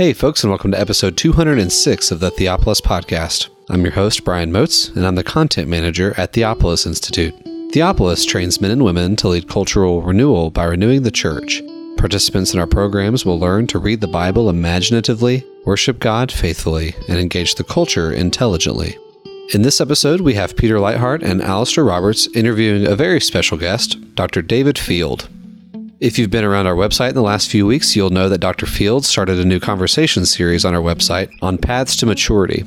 Hey, folks, and welcome to episode 206 of the Theopolis Podcast. I'm your host, Brian Moats, and I'm the content manager at Theopolis Institute. Theopolis trains men and women to lead cultural renewal by renewing the church. Participants in our programs will learn to read the Bible imaginatively, worship God faithfully, and engage the culture intelligently. In this episode, we have Peter Leithart and Alistair Roberts interviewing a very special guest, Dr. David Field. If you've been around our website in the last few weeks, you'll know that Dr. Field started a new conversation series on our website on paths to maturity.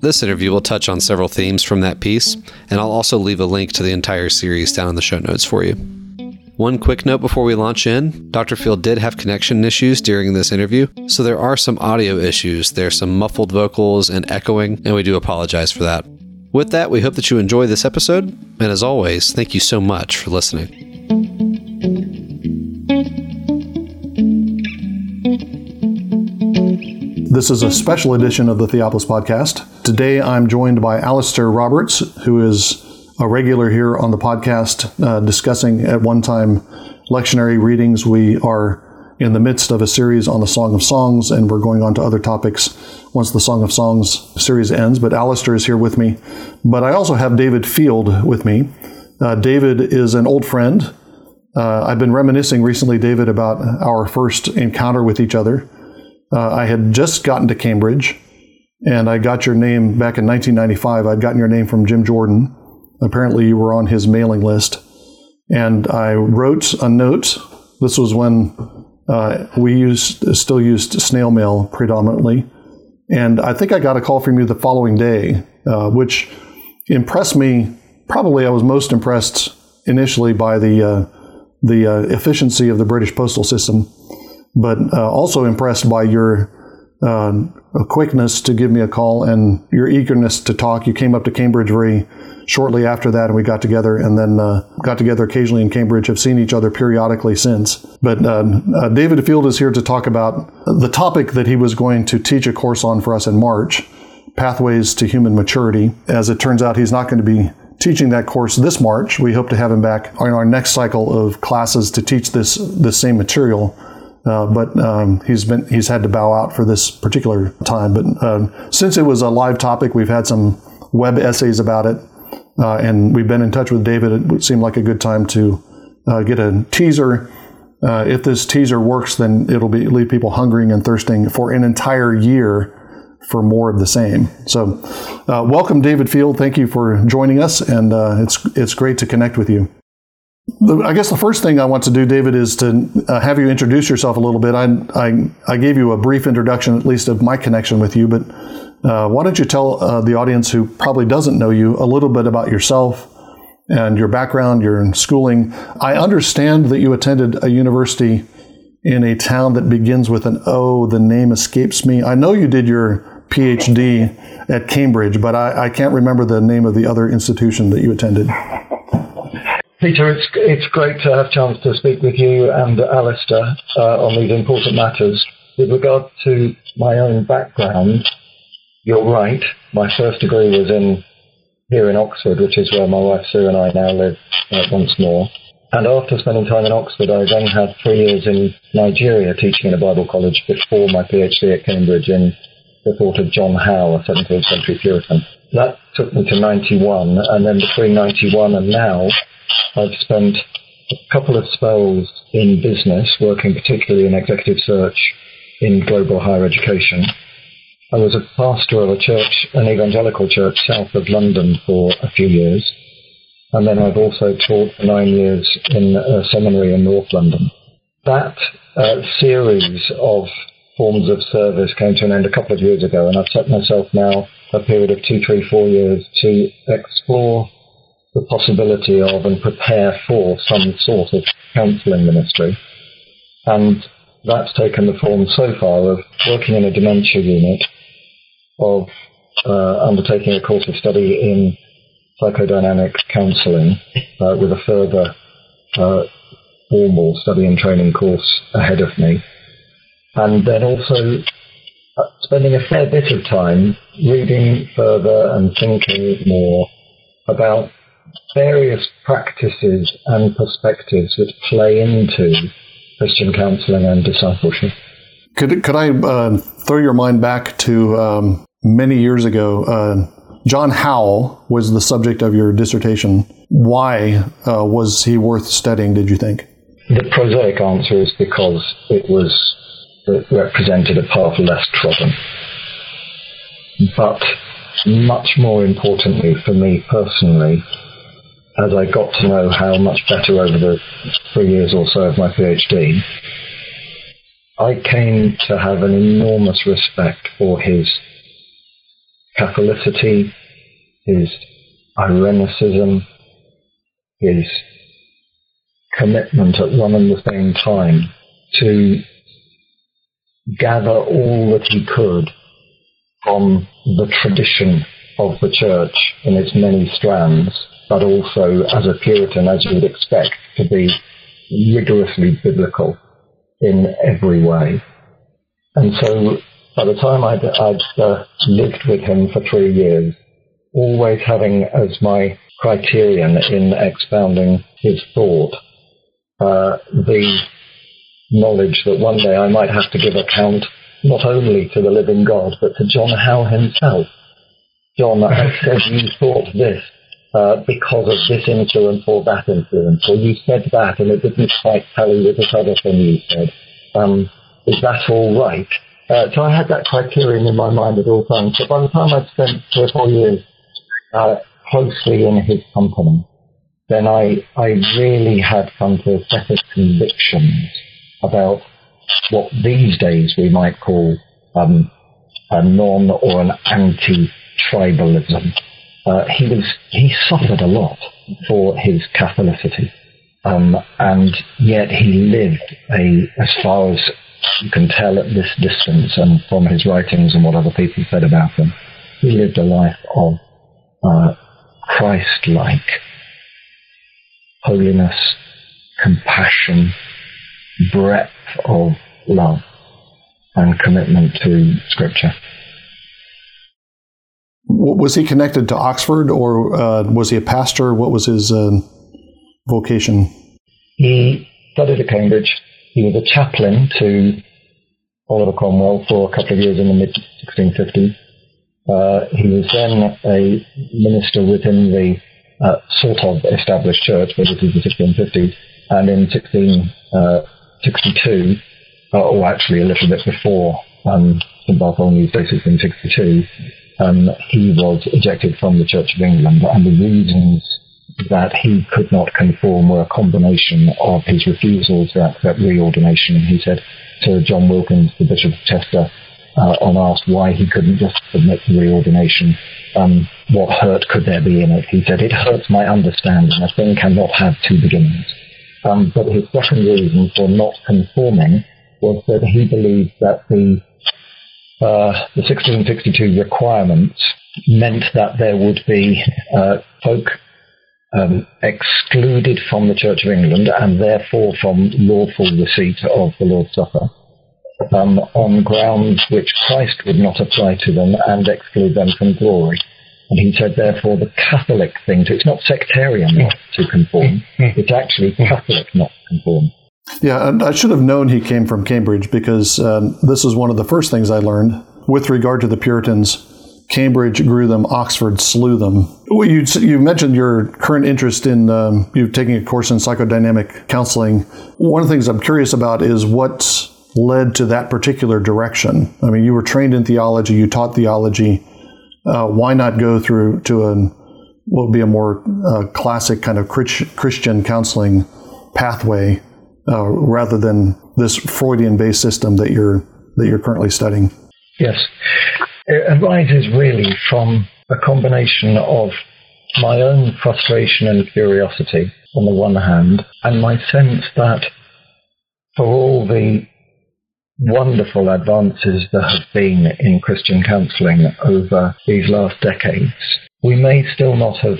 This interview will touch on several themes from that piece, and I'll also leave a link to the entire series down in the show notes for you. One quick note before we launch in Dr. Field did have connection issues during this interview, so there are some audio issues. There's some muffled vocals and echoing, and we do apologize for that. With that, we hope that you enjoy this episode, and as always, thank you so much for listening. This is a special edition of the Theopolis podcast. Today I'm joined by Alistair Roberts, who is a regular here on the podcast, uh, discussing at one time lectionary readings. We are in the midst of a series on the Song of Songs, and we're going on to other topics once the Song of Songs series ends. But Alistair is here with me. But I also have David Field with me. Uh, David is an old friend. Uh, I've been reminiscing recently, David, about our first encounter with each other. Uh, I had just gotten to Cambridge, and I got your name back in 1995. I'd gotten your name from Jim Jordan. Apparently, you were on his mailing list. And I wrote a note. This was when uh, we used still used snail mail predominantly. And I think I got a call from you the following day, uh, which impressed me. Probably I was most impressed initially by the, uh, the uh, efficiency of the British postal system but uh, also impressed by your uh, quickness to give me a call and your eagerness to talk. You came up to Cambridge very shortly after that, and we got together, and then uh, got together occasionally in Cambridge. Have seen each other periodically since. But uh, uh, David Field is here to talk about the topic that he was going to teach a course on for us in March. Pathways to Human Maturity. As it turns out, he's not going to be teaching that course this March. We hope to have him back in our next cycle of classes to teach this this same material uh, but um, he's been he's had to bow out for this particular time. But uh, since it was a live topic, we've had some web essays about it, uh, and we've been in touch with David. It seemed like a good time to uh, get a teaser. Uh, if this teaser works, then it'll be leave people hungering and thirsting for an entire year for more of the same. So, welcome, David Field. Thank you for joining us, and it's it's great to connect with you. I guess the first thing I want to do, David, is to uh, have you introduce yourself a little bit. I, I, I, gave you a brief introduction, at least of my connection with you, but uh, why don't you tell uh, the audience who probably doesn't know you a little bit about yourself and your background, your schooling? I understand that you attended a university in a town that begins with an O. The name escapes me. I know you did your PhD at Cambridge, but I, I can't remember the name of the other institution that you attended. Peter, it's, it's great to have a chance to speak with you and Alistair uh, on these important matters. With regard to my own background, you're right. My first degree was in here in Oxford, which is where my wife Sue and I now live uh, once more. And after spending time in Oxford, I then had three years in Nigeria teaching in a Bible college before my PhD at Cambridge in the thought of John Howe, a 17th century Puritan. That took me to 91, and then between 91 and now, I've spent a couple of spells in business, working particularly in executive search in global higher education. I was a pastor of a church, an evangelical church south of London for a few years. And then I've also taught for nine years in a seminary in North London. That uh, series of forms of service came to an end a couple of years ago, and I've set myself now a period of two, three, four years to explore the possibility of and prepare for some sort of counselling ministry. And that's taken the form so far of working in a dementia unit, of uh, undertaking a course of study in psychodynamic counselling uh, with a further uh, formal study and training course ahead of me. And then also uh, spending a fair bit of time reading further and thinking more about various practices and perspectives that play into Christian counseling and discipleship. Could could I uh, throw your mind back to um, many years ago? Uh, John Howe was the subject of your dissertation. Why uh, was he worth studying? Did you think? The prosaic answer is because it was it represented a path less trodden. But much more importantly for me personally, as I got to know Howe much better over the three years or so of my PhD, I came to have an enormous respect for his Catholicity, his Irenicism, his commitment at one and the same time to gather all that he could from the tradition of the church in its many strands, but also as a Puritan, as you would expect, to be rigorously biblical in every way. And so by the time I'd, I'd uh, lived with him for three years, always having as my criterion in expounding his thought uh, the knowledge that one day I might have to give account not only to the living God, but to John Howe himself. John, I said you thought this uh, because of this influence or that influence, or you said that and it didn't quite tally with this other thing you said. Um, is that all right? Uh, so I had that criterion in my mind at all times. So by the time I'd spent three or four years uh, closely in his company, then I, I really had come to a set of convictions about what these days we might call um, a non or an anti-tribalism. Uh, he was he suffered a lot for his Catholicity, um, and yet he lived a, as far as you can tell at this distance, and from his writings and what other people said about him, he lived a life of uh, Christ-like holiness, compassion, breadth of love and commitment to Scripture. Was he connected to Oxford, or uh, was he a pastor? What was his uh, vocation? He studied at Cambridge. He was a chaplain to Oliver Cromwell for a couple of years in the mid 1650s. Uh, he was then a minister within the uh, sort of established church, this is the 1650s. And in 1662, uh, or actually a little bit before um, St Bartholomew's Day 1662, um, he was ejected from the Church of England. And the reasons that he could not conform were a combination of his refusal to accept reordination. He said to John Wilkins, the Bishop of Chester, uh, on asked why he couldn't just submit to reordination, um, what hurt could there be in it? He said, it hurts my understanding. A thing cannot have two beginnings. Um, but his second reason for not conforming was that he believed that the uh, the 1662 requirements meant that there would be uh, folk um, excluded from the Church of England and therefore from lawful receipt of the Lord's Supper um, on grounds which Christ would not apply to them and exclude them from glory. And he said, therefore, the Catholic thing to, it's not sectarian not to conform, it's actually Catholic not to conform. Yeah, and I should have known he came from Cambridge because um, this is one of the first things I learned with regard to the Puritans. Cambridge grew them, Oxford slew them. Well, you, you mentioned your current interest in um, you taking a course in psychodynamic counseling. One of the things I'm curious about is what led to that particular direction. I mean, you were trained in theology, you taught theology. Uh, why not go through to a what would be a more uh, classic kind of Christian counseling pathway uh, rather than this Freudian-based system that you're that you're currently studying? Yes, it arises really from a combination of my own frustration and curiosity on the one hand, and my sense that for all the wonderful advances that have been in Christian counselling over these last decades, we may still not have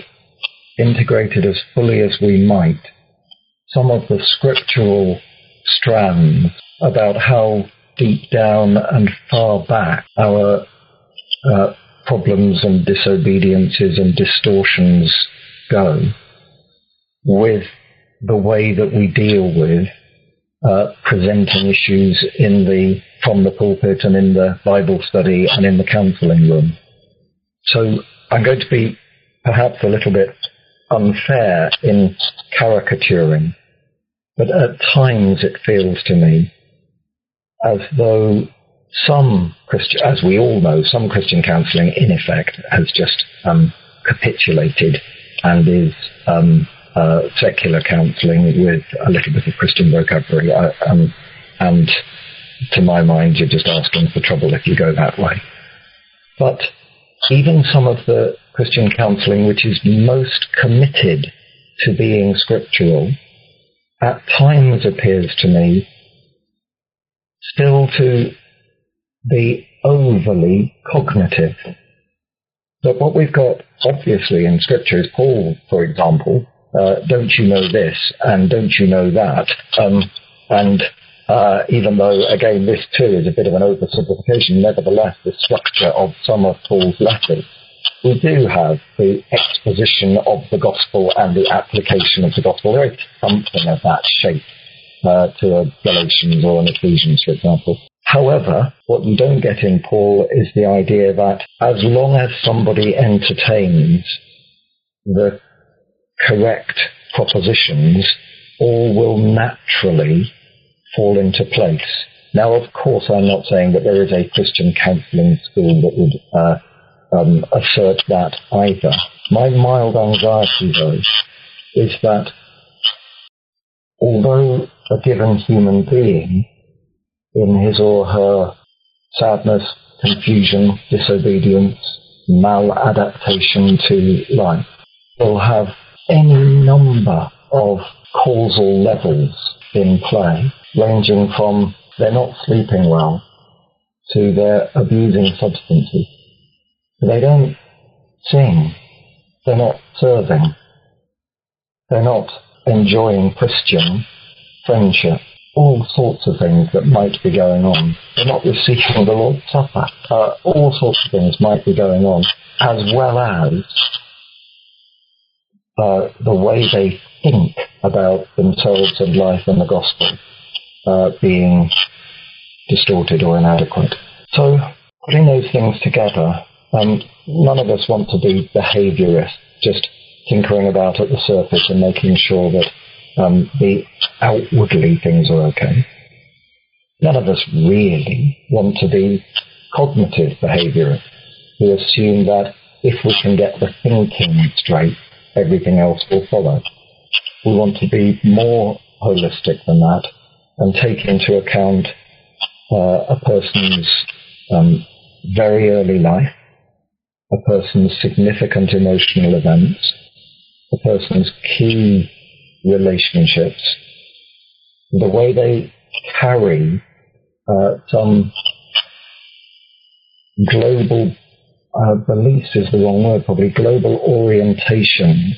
integrated as fully as we might some of the scriptural strands about how deep down and far back our uh, problems and disobediences and distortions go with the way that we deal with uh, presenting issues in the from the pulpit and in the Bible study and in the counselling room. So I'm going to be perhaps a little bit unfair in caricaturing, but at times it feels to me as though some Christian, as we all know, some Christian counselling in effect has just um, capitulated and is um, uh, secular counselling with a little bit of Christian vocabulary. Uh, um, and to my mind, you're just asking for trouble if you go that way. But even some of the Christian counselling which is most committed to being scriptural at times appears to me still to be overly cognitive. But what we've got obviously in scripture is Paul, for example, uh, don't you know this and don't you know that? Um, and uh, even though, again, this too is a bit of an oversimplification, nevertheless, the structure of some of Paul's letters, we do have the exposition of the gospel and the application of the gospel. There is something of that shape uh, to a Galatians or an Ephesians, for example. However, what you don't get in Paul is the idea that as long as somebody entertains the correct propositions, all will naturally fall into place. Now, of course, I'm not saying that there is a Christian counselling school that would uh, um, assert that either. My mild anxiety, though, is that although a given human being, in his or her sadness, confusion, disobedience, maladaptation to life, will have any number of causal levels in play, ranging from they're not sleeping well to they're abusing substances. They don't sing. They're not serving. They're not enjoying Christian friendship. All sorts of things that might be going on. They're not receiving the Lord's Supper. Uh, all sorts of things might be going on, as well as uh, the way they think about themselves and life and the gospel uh, being distorted or inadequate. So, putting those things together, um, none of us want to be behaviorists, just tinkering about at the surface and making sure that um, the outwardly things are okay. None of us really want to be cognitive behaviorists who assume that if we can get the thinking straight, everything else will follow. We want to be more holistic than that and take into account uh, a person's um, very early life, a person's significant emotional events, a person's key relationships, the way they carry uh, some global uh, beliefs is the wrong word, probably global orientations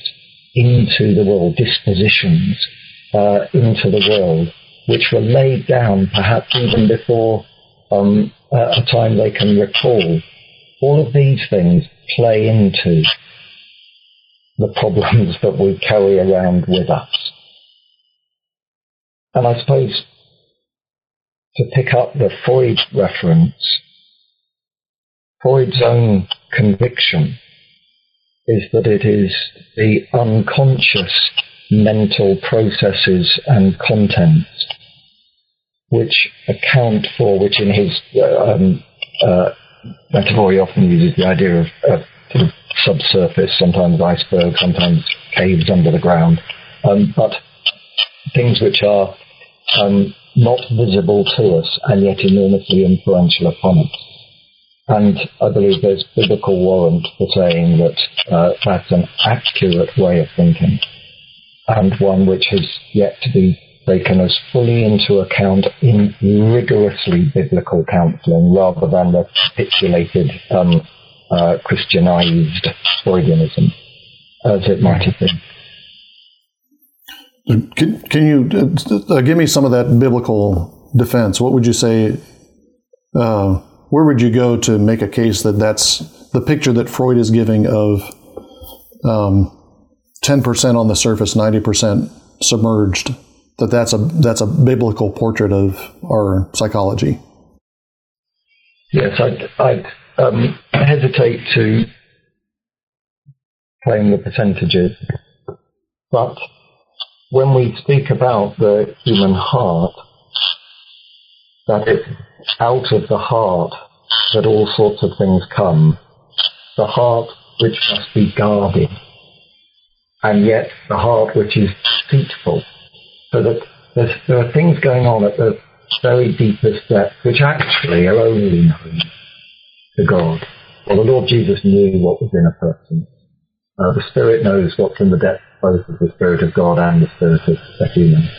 into the world, dispositions uh, into the world, which were laid down perhaps even before um, a time they can recall. All of these things play into the problems that we carry around with us. And I suppose to pick up the Freud reference, Freud's own conviction is that it is the unconscious mental processes and contents which account for, which in his uh, um, uh, metaphor he often uses the idea of, of sort of subsurface, sometimes icebergs, sometimes caves under the ground, um, but things which are um, not visible to us and yet enormously influential upon us. And I believe there's biblical warrant for saying that uh, that's an accurate way of thinking and one which has yet to be taken as fully into account in rigorously biblical counseling rather than the capitulated um, uh, Christianized Freudianism, as it might have been. Can, can you uh, give me some of that biblical defense? What would you say? Uh, where would you go to make a case that that's the picture that Freud is giving of um, 10% on the surface, 90% submerged? That that's a that's a biblical portrait of our psychology. Yes, I'd, I'd um, hesitate to claim the percentages, but when we speak about the human heart, that it's out of the heart that all sorts of things come. The heart which must be guarded, and yet the heart which is deceitful. So that there are things going on at the very deepest depth which actually are only known to God. Well, the Lord Jesus knew what was in a person. Uh, the Spirit knows what's in the depth both of the Spirit of God and the Spirit of the human.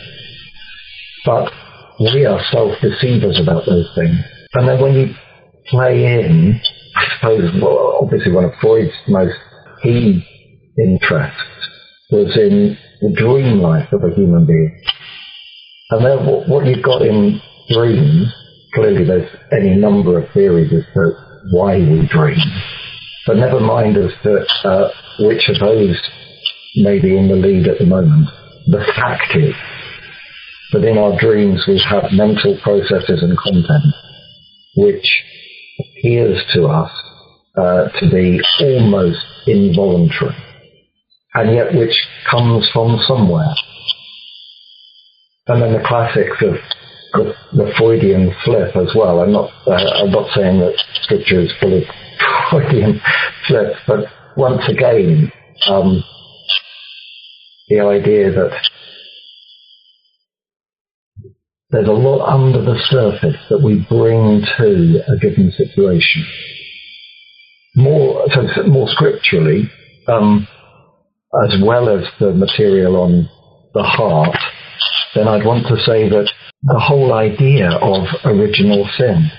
But we are self-deceivers about those things. And then when you play in, I suppose, well, obviously one of Freud's most key interests was in the dream life of a human being. And then what, what you've got in dreams, clearly there's any number of theories as to why we dream. But never mind as to uh, which of those may be in the lead at the moment. The fact is that in our dreams we have mental processes and content which appears to us uh, to be almost involuntary, and yet which comes from somewhere. And then the classics of the, the Freudian slip as well. I'm not, uh, I'm not saying that scripture is full of Freudian slips, but once again, um, the idea that there's a lot under the surface that we bring to a given situation. More, so more scripturally, um, as well as the material on the heart, then I'd want to say that the whole idea of original sin,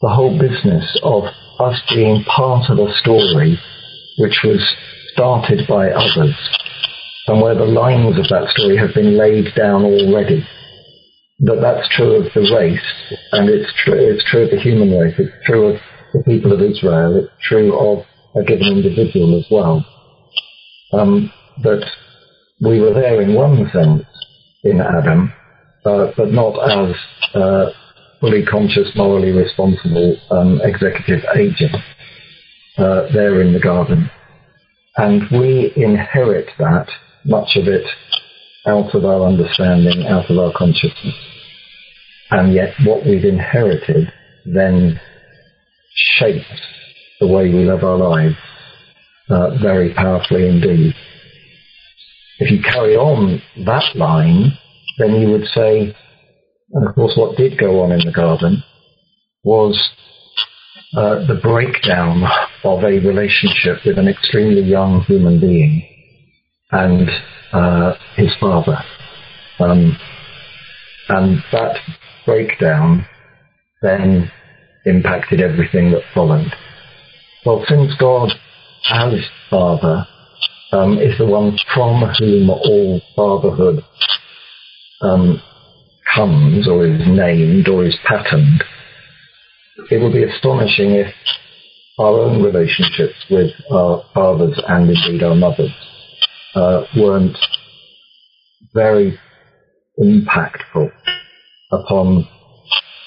the whole business of us being part of a story which was started by others, and where the lines of that story have been laid down already that that's true of the race, and it's true, it's true of the human race, it's true of the people of Israel, it's true of a given individual as well. Um, that we were there in one sense in Adam, uh, but not as uh, fully conscious, morally responsible um, executive agent uh, there in the garden. And we inherit that, much of it out of our understanding, out of our consciousness. And yet what we've inherited then shapes the way we live our lives uh, very powerfully indeed. If you carry on that line, then you would say, and of course what did go on in the garden was uh, the breakdown of a relationship with an extremely young human being and uh, his father. Um, and that breakdown then impacted everything that followed. Well, since God, as Father, um, is the one from whom all fatherhood um, comes, or is named, or is patterned, it would be astonishing if our own relationships with our fathers and indeed our mothers uh, weren't very impactful upon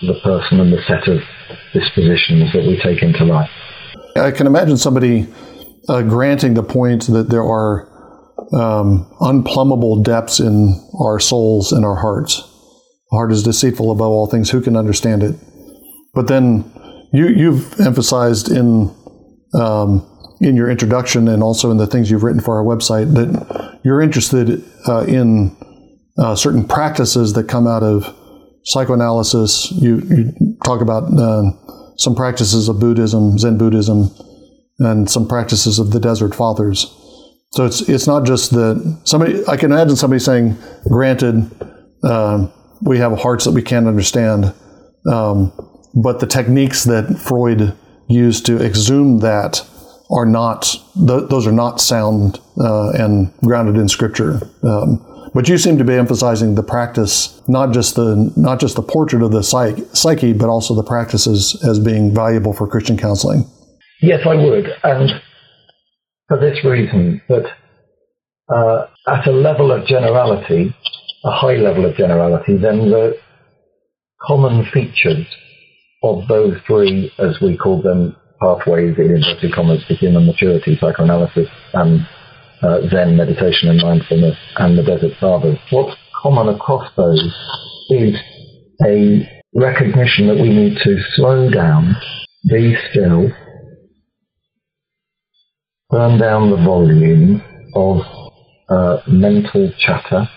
the person and the set of dispositions that we take into life. I can imagine somebody uh, granting the point that there are um, unplumbable depths in our souls and our hearts. The heart is deceitful above all things. Who can understand it? But then you, you've emphasized in um, in your introduction and also in the things you've written for our website that you're interested uh, in uh, certain practices that come out of psychoanalysis. You, you talk about uh, some practices of Buddhism, Zen Buddhism, and some practices of the Desert Fathers. So it's it's not just that somebody. I can imagine somebody saying, "Granted, uh, we have hearts that we can't understand, um, but the techniques that Freud used to exhume that are not; th- those are not sound uh, and grounded in Scripture." Um, but you seem to be emphasizing the practice, not just the not just the portrait of the psyche, psyche but also the practices as being valuable for Christian counseling. Yes, I would, and for this reason that uh, at a level of generality, a high level of generality, then the common features of those three, as we call them, pathways in inverted commas to human maturity, psychoanalysis, and uh, Zen meditation and mindfulness, and the Desert Fathers. What's common across those is a recognition that we need to slow down, be still, turn down the volume of uh, mental chatter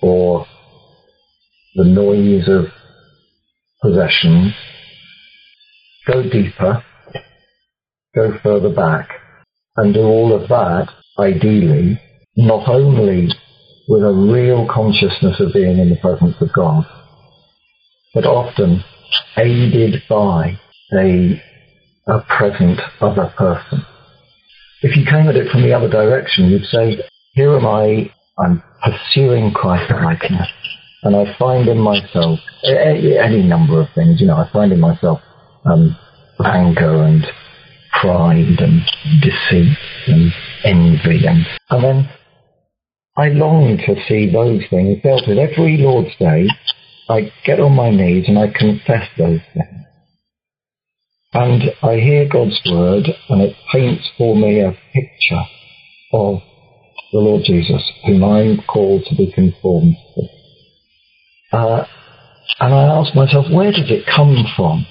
or the noise of possession, go deeper, go further back, and do all of that, ideally, not only with a real consciousness of being in the presence of God, but often aided by a, a present other person. If you came at it from the other direction, you'd say, here am I, I'm pursuing Christ likeness, and I find in myself any number of things, you know, I find in myself um, anger and pride and deceit and envy and, and then I long to see those things dealt with. Every Lord's Day, I get on my knees and I confess those things. And I hear God's word and it paints for me a picture of the Lord Jesus, whom I'm called to be conformed to. Uh, and I ask myself, where does it come from?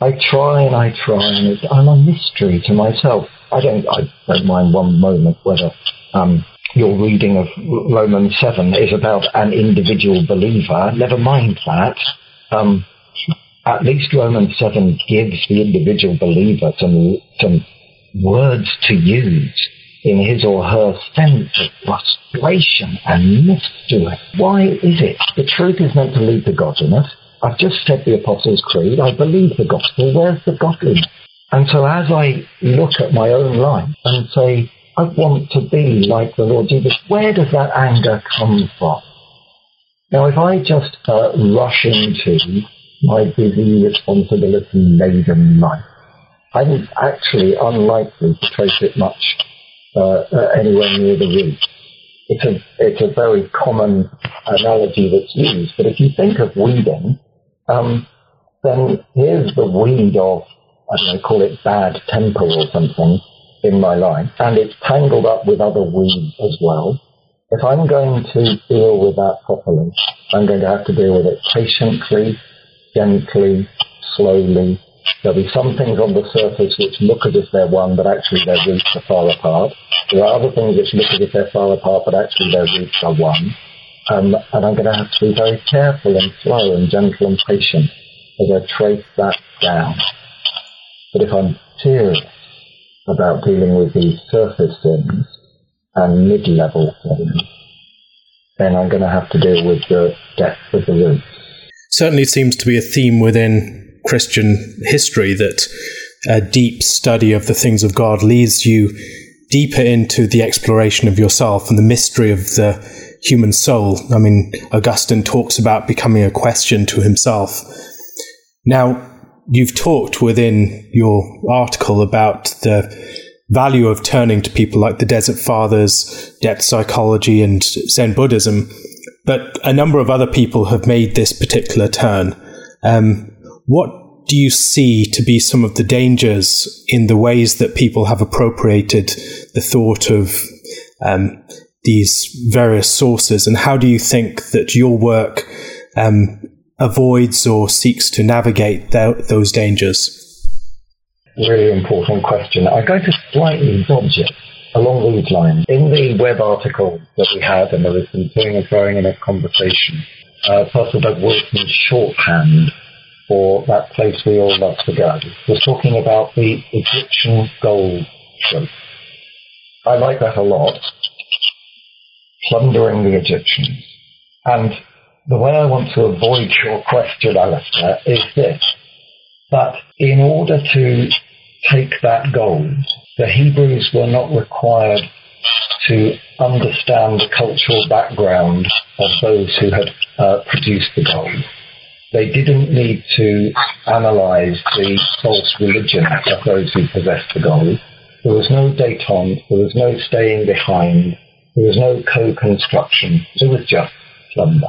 I try and I try, and I'm a mystery to myself. I don't, I don't mind one moment whether um, your reading of Romans 7 is about an individual believer. Never mind that. Um, at least Romans 7 gives the individual believer some, some words to use in his or her sense of frustration and mystery. Why is it? The truth is meant to lead to godliness. I've just said the Apostles' Creed. I believe the gospel. Where's the godliness? And so as I look at my own life and say, I want to be like the Lord Jesus, where does that anger come from? Now, if I just uh, rush into my busy, responsibility-laden life, I'm actually unlikely to trace it much uh, uh, anywhere near the root. It's a, it's a very common analogy that's used, but if you think of weeding, um, then here's the weed of, I don't know, call it bad temper or something in my life, and it's tangled up with other weeds as well. If I'm going to deal with that properly, I'm going to have to deal with it patiently, gently, slowly. There'll be some things on the surface which look as if they're one, but actually their roots are far apart. There are other things which look as if they're far apart, but actually their roots are one. Um, and I'm going to have to be very careful and slow and gentle and patient as I trace that down. But if I'm serious about dealing with these surface sins and mid-level sins, then I'm going to have to deal with the depth of the roots. Certainly seems to be a theme within Christian history that a deep study of the things of God leads you deeper into the exploration of yourself and the mystery of the human soul. I mean, Augustine talks about becoming a question to himself. Now, you've talked within your article about the value of turning to people like the Desert Fathers, depth psychology, and Zen Buddhism, but a number of other people have made this particular turn. Um, what do you see to be some of the dangers in the ways that people have appropriated the thought of um, these various sources, and how do you think that your work um, avoids or seeks to navigate th- those dangers? Really important question. I'm going to slightly dodge it along these lines. In the web article that we had, and there was some doing and throwing in a conversation, uh, Pastor Doug Wilson's shorthand for that place we all love to go was talking about the Egyptian gold trope. I like that a lot plundering the Egyptians. And the way I want to avoid your question, Alistair, is this. That in order to take that gold, the Hebrews were not required to understand the cultural background of those who had uh, produced the gold. They didn't need to analyze the false religion of those who possessed the gold. There was no detente, there was no staying behind, There was no co-construction. It was just slumber.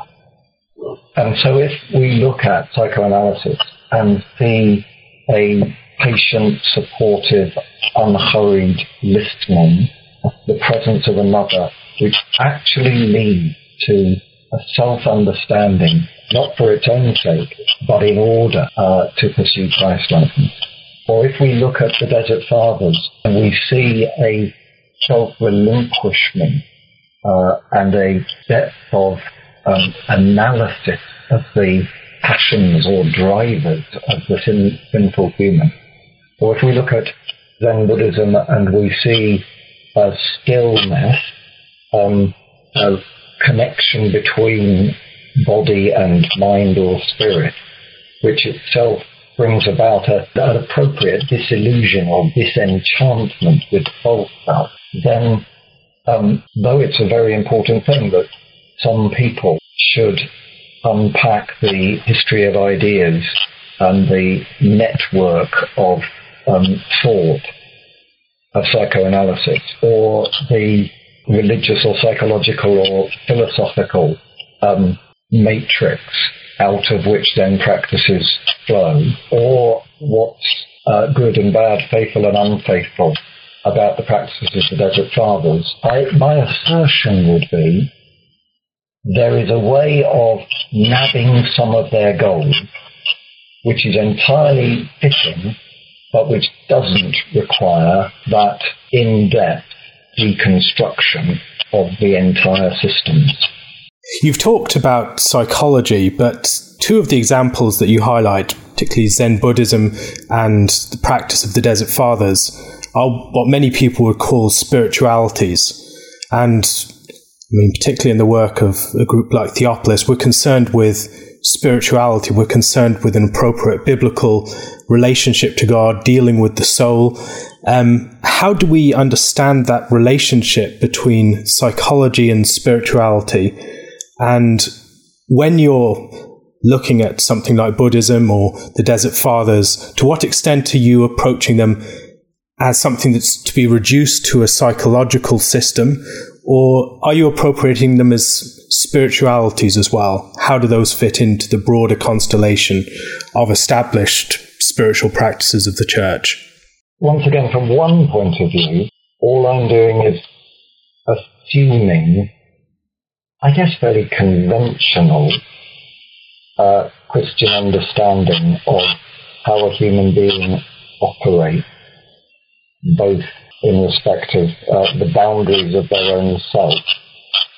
And so if we look at psychoanalysis and see a patient supportive, unhurried listening, the presence of another, which actually leads to a self-understanding, not for its own sake, but in order uh, to pursue Christ-likeness. Or if we look at the Desert Fathers and we see a self-relinquishment uh, and a depth of um, analysis of the passions or drivers of the sin- sinful human. Or if we look at Zen Buddhism and we see a stillness, um, a connection between body and mind or spirit, which itself brings about a, an appropriate disillusion or disenchantment with false self, then um, though it's a very important thing that some people should unpack the history of ideas and the network of um, thought of psychoanalysis or the religious or psychological or philosophical um, matrix out of which then practices flow, or what's uh, good and bad, faithful and unfaithful about the practices of the Desert Fathers. I, my assertion would be there is a way of nabbing some of their gold, which is entirely fitting, but which doesn't require that in-depth deconstruction of the entire systems. You've talked about psychology, but two of the examples that you highlight, particularly Zen Buddhism and the practice of the Desert Fathers, are what many people would call spiritualities. And I mean, particularly in the work of a group like Theopolis, we're concerned with spirituality. We're concerned with an appropriate biblical relationship to God, dealing with the soul. Um, how do we understand that relationship between psychology and spirituality? And when you're looking at something like Buddhism or the Desert Fathers, to what extent are you approaching them as something that's to be reduced to a psychological system, or are you appropriating them as spiritualities as well? How do those fit into the broader constellation of established spiritual practices of the church? Once again, from one point of view, all I'm doing is assuming, I guess, very conventional uh, Christian understanding of how a human being operates, both in respect of uh, the boundaries of their own self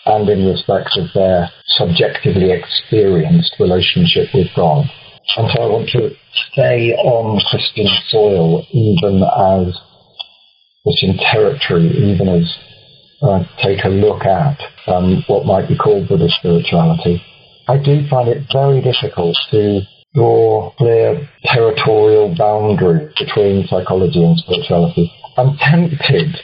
and in respect of their subjectively experienced relationship with God. And so I want to stay on Christian soil even as Christian territory, even as I take a look at um, what might be called Buddhist spirituality. I do find it very difficult to draw clear territorial boundaries between psychology and spirituality. I'm tempted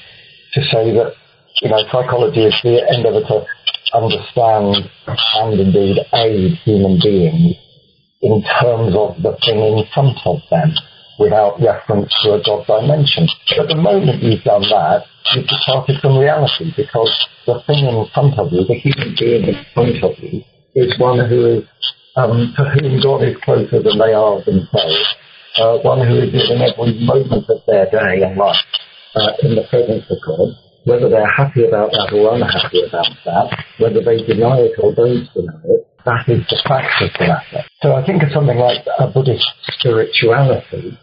to say that you know, psychology is the endeavour to understand and indeed aid human beings in terms of the thing in front of them without reference to a God dimension. But the moment you've done that, you've departed from reality because the thing in front of you, the human being in front of you, is one who is, um, to whom God is closer than they are themselves, uh, one who is living every moment of their day and life uh, in the presence of God, whether they're happy about that or unhappy about that, whether they deny it or don't deny it, that is the fact of the matter. So I think of something like a Buddhist spirituality,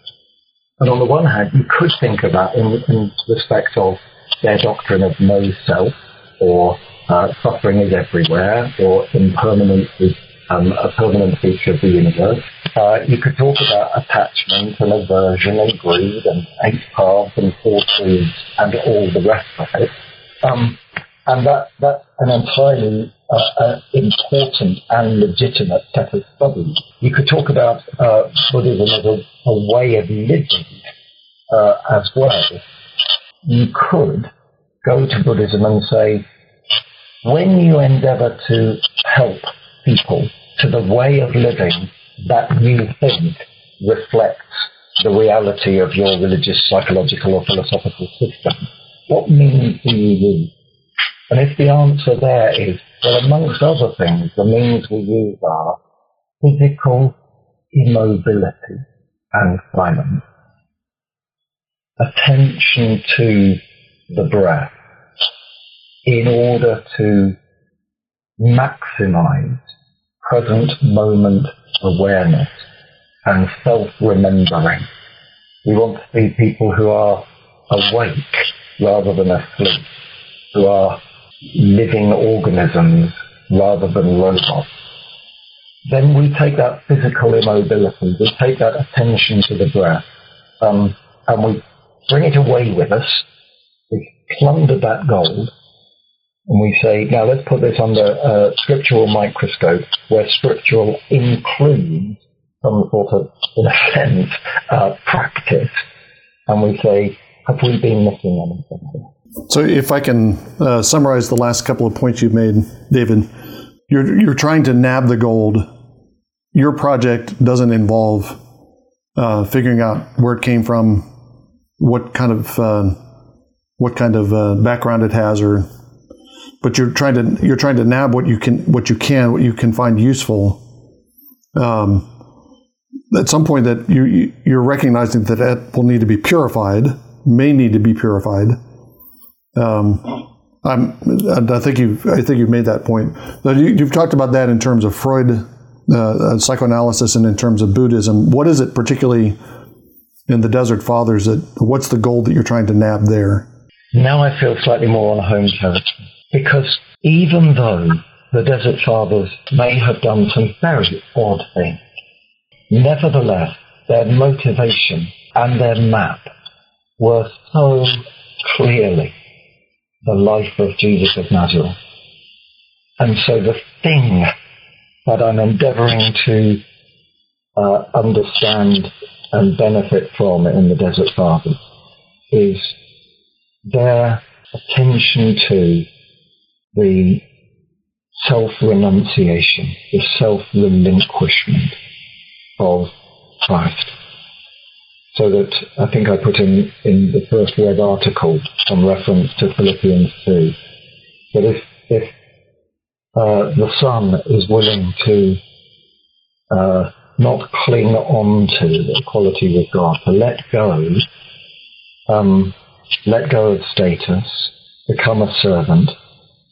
and on the one hand, you could think about in, in respect of their doctrine of no self, or uh, suffering is everywhere, or impermanence is um, a permanent feature of the universe. Uh, you could talk about attachment and aversion and greed and eight paths and four truths and all the rest of it. Um, and that, that's an entirely uh, uh, important and legitimate set of studies. You could talk about uh, Buddhism as a, a, way of living uh, as well. You could go to Buddhism and say, when you endeavor to help people to the way of living that you think reflects the reality of your religious, psychological, or philosophical system. What means do you use? And if the answer there is, well, amongst other things, the means we use are physical immobility and silence, attention to the breath in order to maximize present moment awareness and self-remembering. We want to be people who are awake rather than asleep, who are living organisms rather than robots. Then we take that physical immobility, we take that attention to the breath, um, and we bring it away with us. We plunder that gold, and we say, now let's put this under a scriptural microscope, where scriptural includes some sort of, in a sense, uh, practice. And we say, have we been missing anything So, if I can uh, summarize the last couple of points you've made, David, you're, you're trying to nab the gold. Your project doesn't involve uh, figuring out where it came from, what kind of uh, what kind of uh, background it has, or but you're trying to you're trying to nab what you can what you can what you can find useful. Um, at some point, that you you're recognizing that that will need to be purified, may need to be purified. Um, I'm, I think you've I think you've made that point. You, have talked about that in terms of Freud uh, psychoanalysis and in terms of Buddhism. What is it particularly in the Desert Fathers that what's the goal that you're trying to nab there? Now I feel slightly more on home territory because even though the Desert Fathers may have done some very odd things, nevertheless their motivation and their map were so clearly the life of Jesus of Nazareth. And so the thing that I'm endeavoring to uh, understand and benefit from in the Desert Fathers is their attention to the self-renunciation, the self-relinquishment of Christ. So that I think I put in, in the first web article some reference to Philippians 2, that if, if uh, the Son is willing to uh, not cling on to the equality with God, to let go, um, let go of status, become a servant,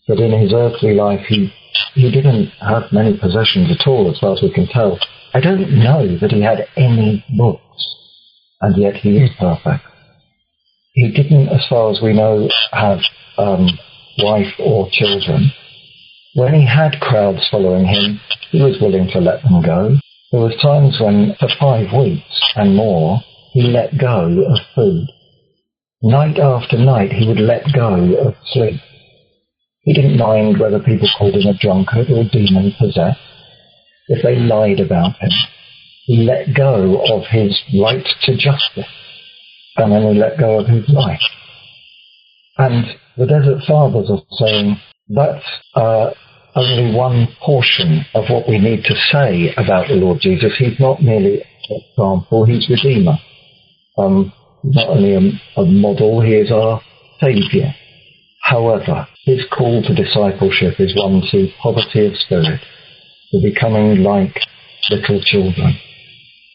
that in his earthly life he, he didn't have many possessions at all, as far as we can tell. I don't know that he had any books, and yet he is perfect. He didn't, as far as we know, have um, wife or children. When he had crowds following him, he was willing to let them go. There was times when, for five weeks and more, he let go of food. Night after night, he would let go of sleep. He didn't mind whether people called him a drunkard or demon possessed. If they lied about him, he let go of his right to justice. And then he let go of his life. And the Desert Fathers are saying that's uh, only one portion of what we need to say about the Lord Jesus. He's not merely an example, he's Redeemer. Um, not only a, a model, he is our Saviour. However, his call to discipleship is one to poverty of spirit, to becoming like little children.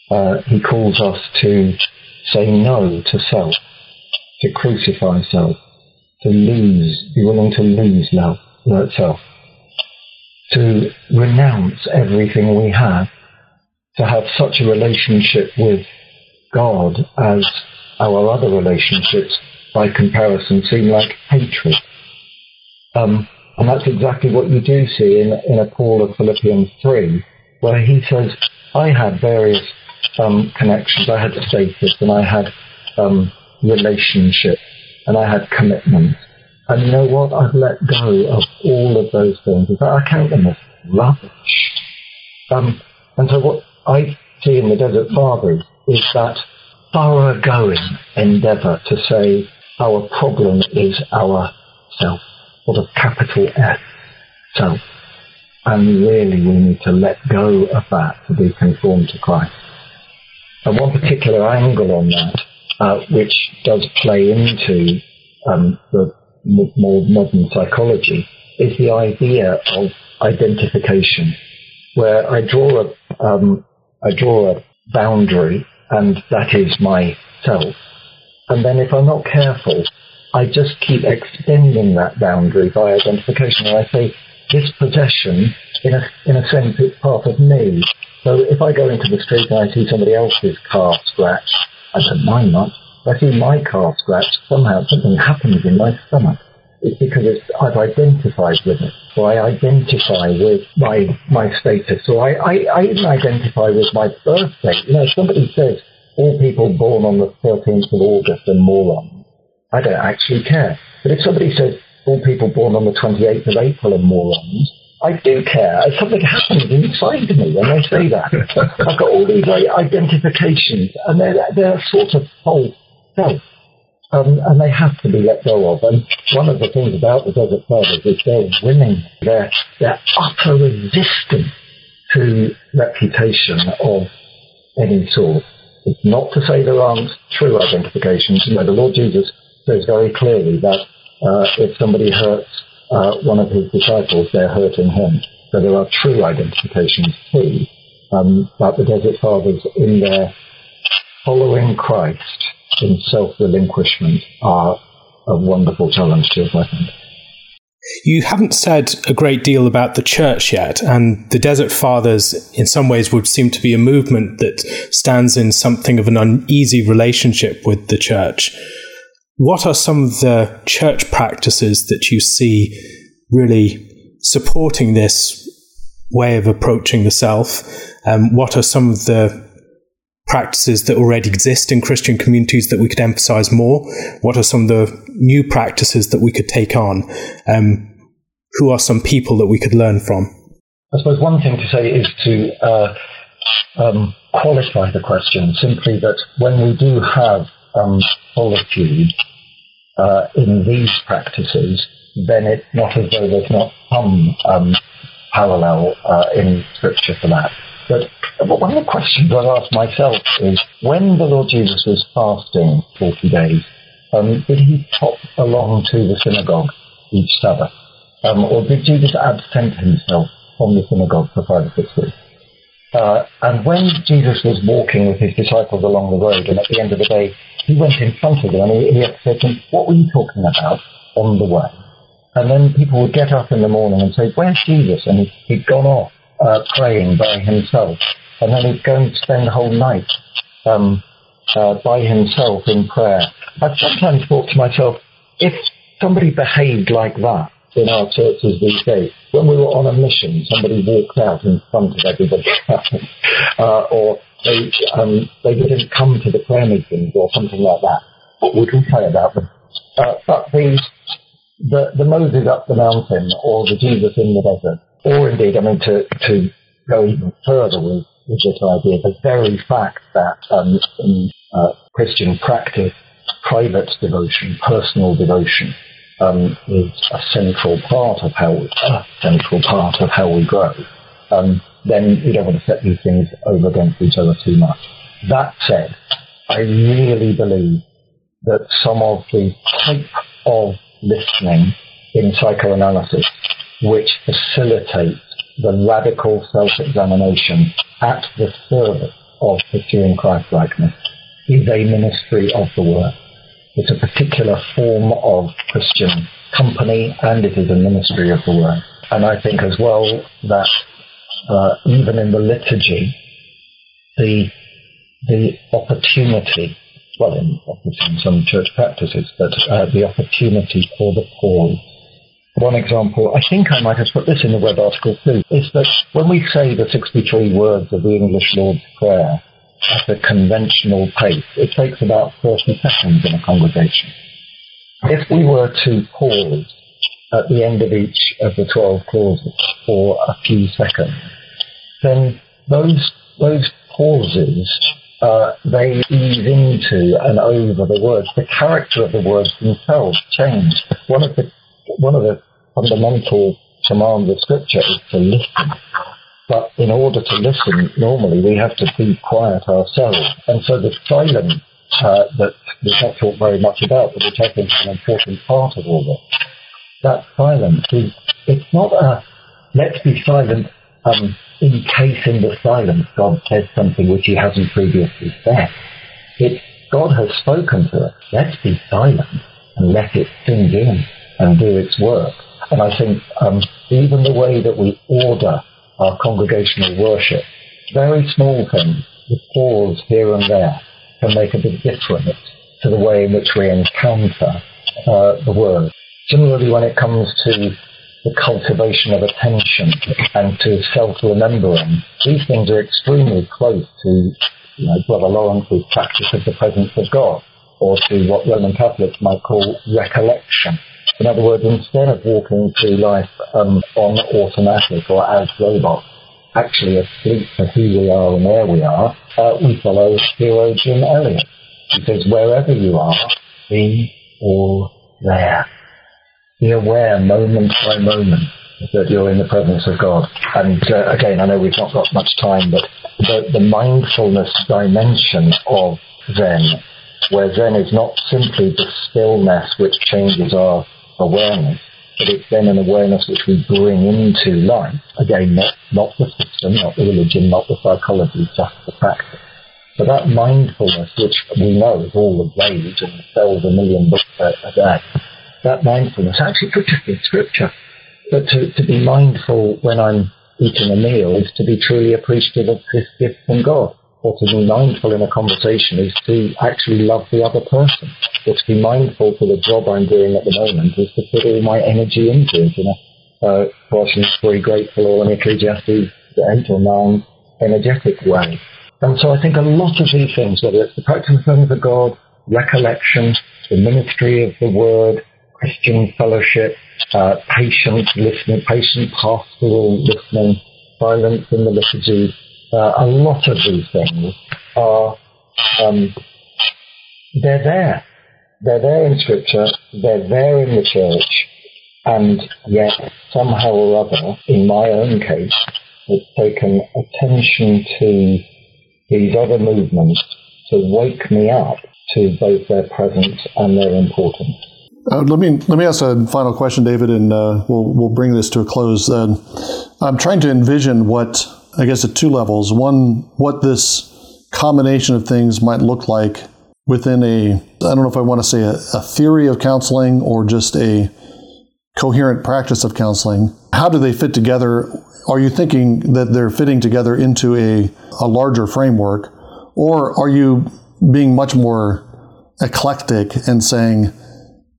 Uh, he calls us to say no to self, to crucify self, to lose, be willing to lose love, self, to renounce everything we have, to have such a relationship with God as our other relationships by comparison seem like hatred. Um, and that's exactly what you do see in, in a Paul of Philippians 3, where he says, I had various um, connections, I had status, and I had um, relationship, and I had commitment. And you know what? I've let go of all of those things. In fact, I count them as rubbish. Um, and so what I see in the Desert Fathers is that thoroughgoing endeavour to say our problem is our or the capital F, self. And really we need to let go of that to be conformed to Christ. And one particular angle on that, uh, which does play into um, the more modern psychology, is the idea of identification, where I draw a, um, I draw a boundary, and that is myself. And then if I'm not careful, I just keep extending that boundary by identification. And I say, this possession, in a, in a sense, it's part of me. So if I go into the street and I see somebody else's car scratched, I don't mind much. If I see my car scratched, somehow something happens in my stomach. It's because it's, I've identified with it. or I identify with my, my status. So I, I, I even identify with my birthday. You know, somebody says, all people born on the 13th of August are morons, I don't actually care. But if somebody says, all people born on the 28th of April are morons, I do care. Something happens inside me when they say that. I've got all these identifications, and they're, they're sort of false self. Um, and they have to be let go of. And one of the things about the Desert Fathers is they're winning. They're, they're utter resistance to reputation of any sort. It's not to say there aren't true identifications. You know, the Lord Jesus says very clearly that uh, if somebody hurts uh, one of his disciples, they're hurting him. So there are true identifications too. Um, but the Desert Fathers, in their following Christ in self-relinquishment, are a wonderful challenge to us, I think. You haven't said a great deal about the church yet, and the Desert Fathers, in some ways, would seem to be a movement that stands in something of an uneasy relationship with the church. What are some of the church practices that you see really supporting this way of approaching the self? Um, what are some of the practices that already exist in Christian communities that we could emphasize more? What are some of the new practices that we could take on? Um, who are some people that we could learn from? I suppose one thing to say is to uh, um, qualify the question simply that when we do have um, solitude uh, in these practices, then it's not as though there's not some um, parallel uh, in Scripture for that. But one of the questions I've asked myself is, when the Lord Jesus was fasting 40 days, um, did he pop along to the synagogue each Sabbath? Um, or did Jesus absent himself from the synagogue for five or six weeks? Uh, and when Jesus was walking with his disciples along the road, and at the end of the day, he went in front of them and he, he said to them, What were you talking about on the way? And then people would get up in the morning and say, Where's Jesus? And he, he'd gone off uh, praying by himself. And then he'd go and spend the whole night um, uh, by himself in prayer. I've sometimes thought to myself, if somebody behaved like that, in our churches these days. When we were on a mission, somebody walked out in front of everybody uh, or they, um, they didn't come to the prayer meetings or something like that. What would we say about them? Uh, but the, the, the Moses up the mountain or the Jesus in the desert, or indeed, I mean, to, to go even further with, with this idea, the very fact that um, in uh, Christian practice, private devotion, personal devotion, um, is a central part of how we, a central part of how we grow, um, then you don't want to set these things over against each other too much. That said, I really believe that some of the type of listening in psychoanalysis which facilitates the radical self-examination at the service of pursuing Christ-likeness is a ministry of the word. It's a particular form of Christian company and it is a ministry of the word. And I think as well that uh, even in the liturgy, the the opportunity, well, in, in some church practices, but uh, the opportunity for the pause. One example, I think I might have put this in the web article too, is that when we say the 63 words of the English Lord's Prayer, at a conventional pace, it takes about 30 seconds in a congregation. If we were to pause at the end of each of the 12 clauses for a few seconds, then those, those pauses, uh, they ease into and over the words. The character of the words themselves change. One of the, one of the fundamental commands of Scripture is to listen. But in order to listen, normally we have to be quiet ourselves. And so the silence uh, that we've not talked very much about, but which I think is an important part of all this. That silence is, it's not a, let's be silent um, in case in the silence God says something which he hasn't previously said. It's God has spoken to us. Let's be silent and let it sink in and do its work. And I think um, even the way that we order our congregational worship, very small things, the pause here and there, can make a big difference to the way in which we encounter uh, the word. Similarly, when it comes to the cultivation of attention and to self-remembering, these things are extremely close to you know, Brother Lawrence's practice of the presence of God, or to what Roman Catholics might call recollection. In other words, instead of walking through life um, on automatic or as robots, actually asleep for who we are and where we are, uh, we follow hero Jim Elliot. He says, wherever you are, be all there. Be aware moment by moment that you're in the presence of God. And uh, again, I know we've not got much time, but the, the mindfulness dimension of Zen, where Zen is not simply the stillness which changes our awareness, but it's then an awareness which we bring into life. Again, not, not the system, not the religion, not the psychology, just the practice. But that mindfulness, which we know is all the rage and sells a million books a, a day, that mindfulness actually just be scripture. But to, to be mindful when I'm eating a meal is to be truly appreciative of this gift from God or to be mindful in a conversation is to actually love the other person. Or to be mindful for the job I'm doing at the moment is to put all my energy into it in a uh, Colossians 3 grateful or an Ecclesiastes 8 or 9 energetic way. And so I think a lot of these things, whether it's the practice of the God, recollection, the ministry of the word, Christian fellowship, uh, patient listening, patient pastoral listening, silence in the liturgy, uh, a lot of these things are um, they're there. They're there in Scripture. They're there in the church, and yet somehow or other, in my own case, it's taken attention to these other movements to wake me up to both their presence and their importance. Uh, let me let me ask a final question, David, and uh, we'll we'll bring this to a close. Uh, I'm trying to envision what I guess, at two levels. One, what this combination of things might look like within a, I don't know if I want to say a, a theory of counseling or just a coherent practice of counseling. How do they fit together? Are you thinking that they're fitting together into a, a larger framework? Or are you being much more eclectic and saying,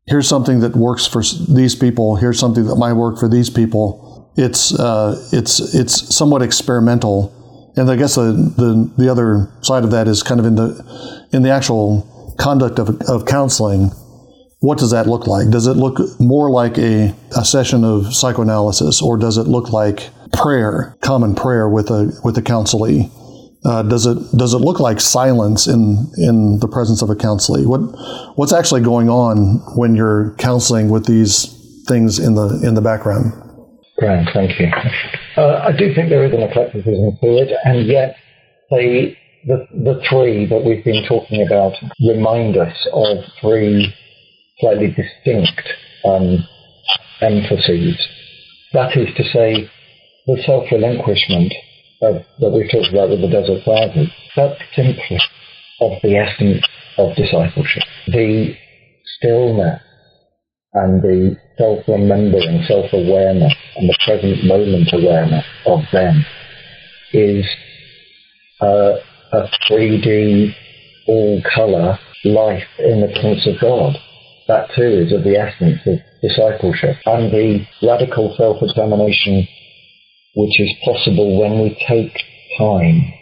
here's something that works for these people, here's something that might work for these people, it's uh, it's it's somewhat experimental, and I guess the, the the other side of that is kind of in the in the actual conduct of, of counseling. What does that look like? Does it look more like a, a session of psychoanalysis, or does it look like prayer, common prayer with a with a counselee? Uh, does it does it look like silence in in the presence of a counselee? What what's actually going on when you're counseling with these things in the in the background? Grand, thank you. Uh, I do think there is an eclecticism to it, and yet the, the, the three that we've been talking about remind us of three slightly distinct um, emphases. That is to say, the self-relinquishment of, that we've talked about with the Desert Fathers, that's simply of the essence of discipleship. The stillness and the self-remembering, self-awareness, and the present moment awareness of them is a 3D, all-color life in the presence of God. That too is of the essence of discipleship and the radical self-examination which is possible when we take time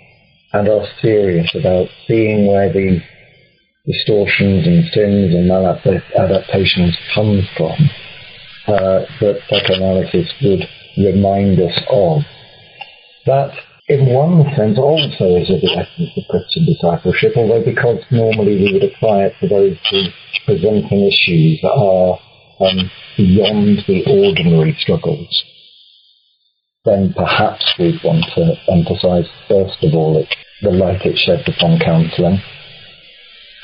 and are serious about seeing where the distortions and sins and maladaptations come from uh, that psychoanalysis would remind us of. That, in one sense, also is of the essence of Christian discipleship, although because normally we would apply it to those who presenting issues that are um, beyond the ordinary struggles, then perhaps we'd want to emphasize, first of all, the light it sheds upon counselling,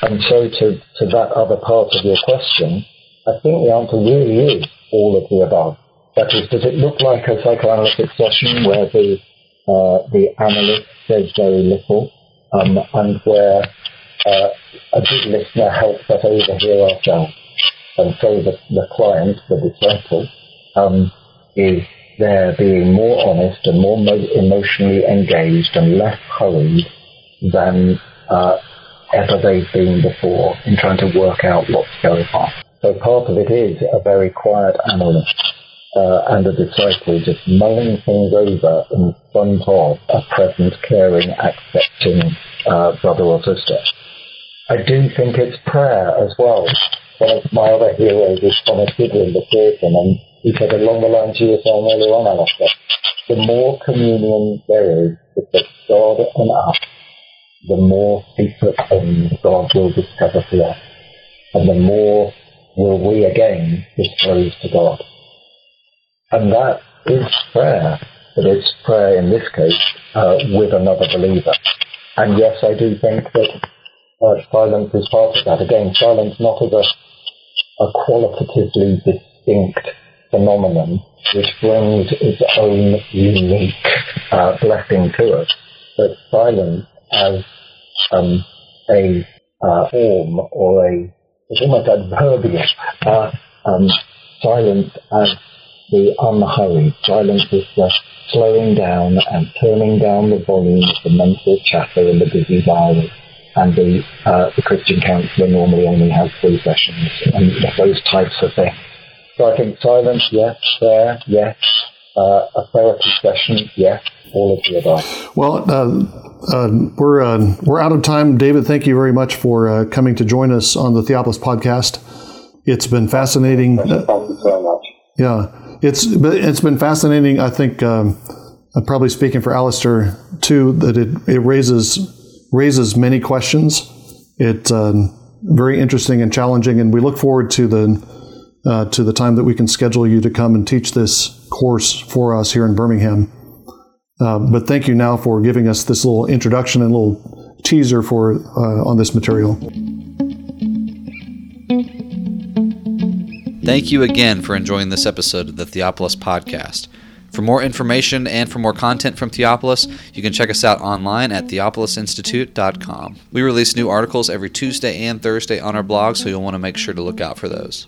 And so to, to that other part of your question, I think the answer really is all of the above. That is, does it look like a psychoanalytic session where the, uh, the analyst says very little um, and where uh, a good listener helps us overhear ourselves? And so the, the client, the disciple, um, is there being more honest and more mo- emotionally engaged and less hurried than uh, ever they've been before in trying to work out what's going on. So part of it is a very quiet analyst uh, and a disciple just mulling things over in front of a present, caring, accepting uh, brother or sister. I do think it's prayer as well. One of my other heroes is Thomas Goodwin, the Puritan, and said along the lines you were saying earlier on, Alastair, the more communion there is with God and us, the more secret things God will discover to us, and the more will we again disclose to God. And that is prayer, but it's prayer in this case uh, with another believer. And yes, I do think that uh, silence is part of that. Again, silence not as a, a qualitatively distinct phenomenon which brings its own unique uh, blessing to us, but silence as um, a uh, form or a it's almost adverbial. Uh, um, silence as the unhurried. Silence is the slowing down and turning down the volume of the mental chatter in the busy diary. And the, uh, the Christian counselor normally only has three sessions and those types of things. So I think silence, yes. Prayer, yes. Uh, a therapy session, yes. All of the above. Well, uh, uh, we're uh, we're out of time. David, thank you very much for uh, coming to join us on the Theopolis podcast. It's been fascinating. Thank you so much. Yeah, it's it's been fascinating. I think um, I'm probably speaking for Alastair too that it, it raises raises many questions. It's uh, very interesting and challenging, and we look forward to the uh, to the time that we can schedule you to come and teach this course for us here in Birmingham. Uh, but thank you now for giving us this little introduction and little teaser for uh, on this material. Thank you again for enjoying this episode of the Theopolis podcast. For more information and for more content from Theopolis, you can check us out online at theopolisinstitute.com. We release new articles every Tuesday and Thursday on our blog, so you'll want to make sure to look out for those.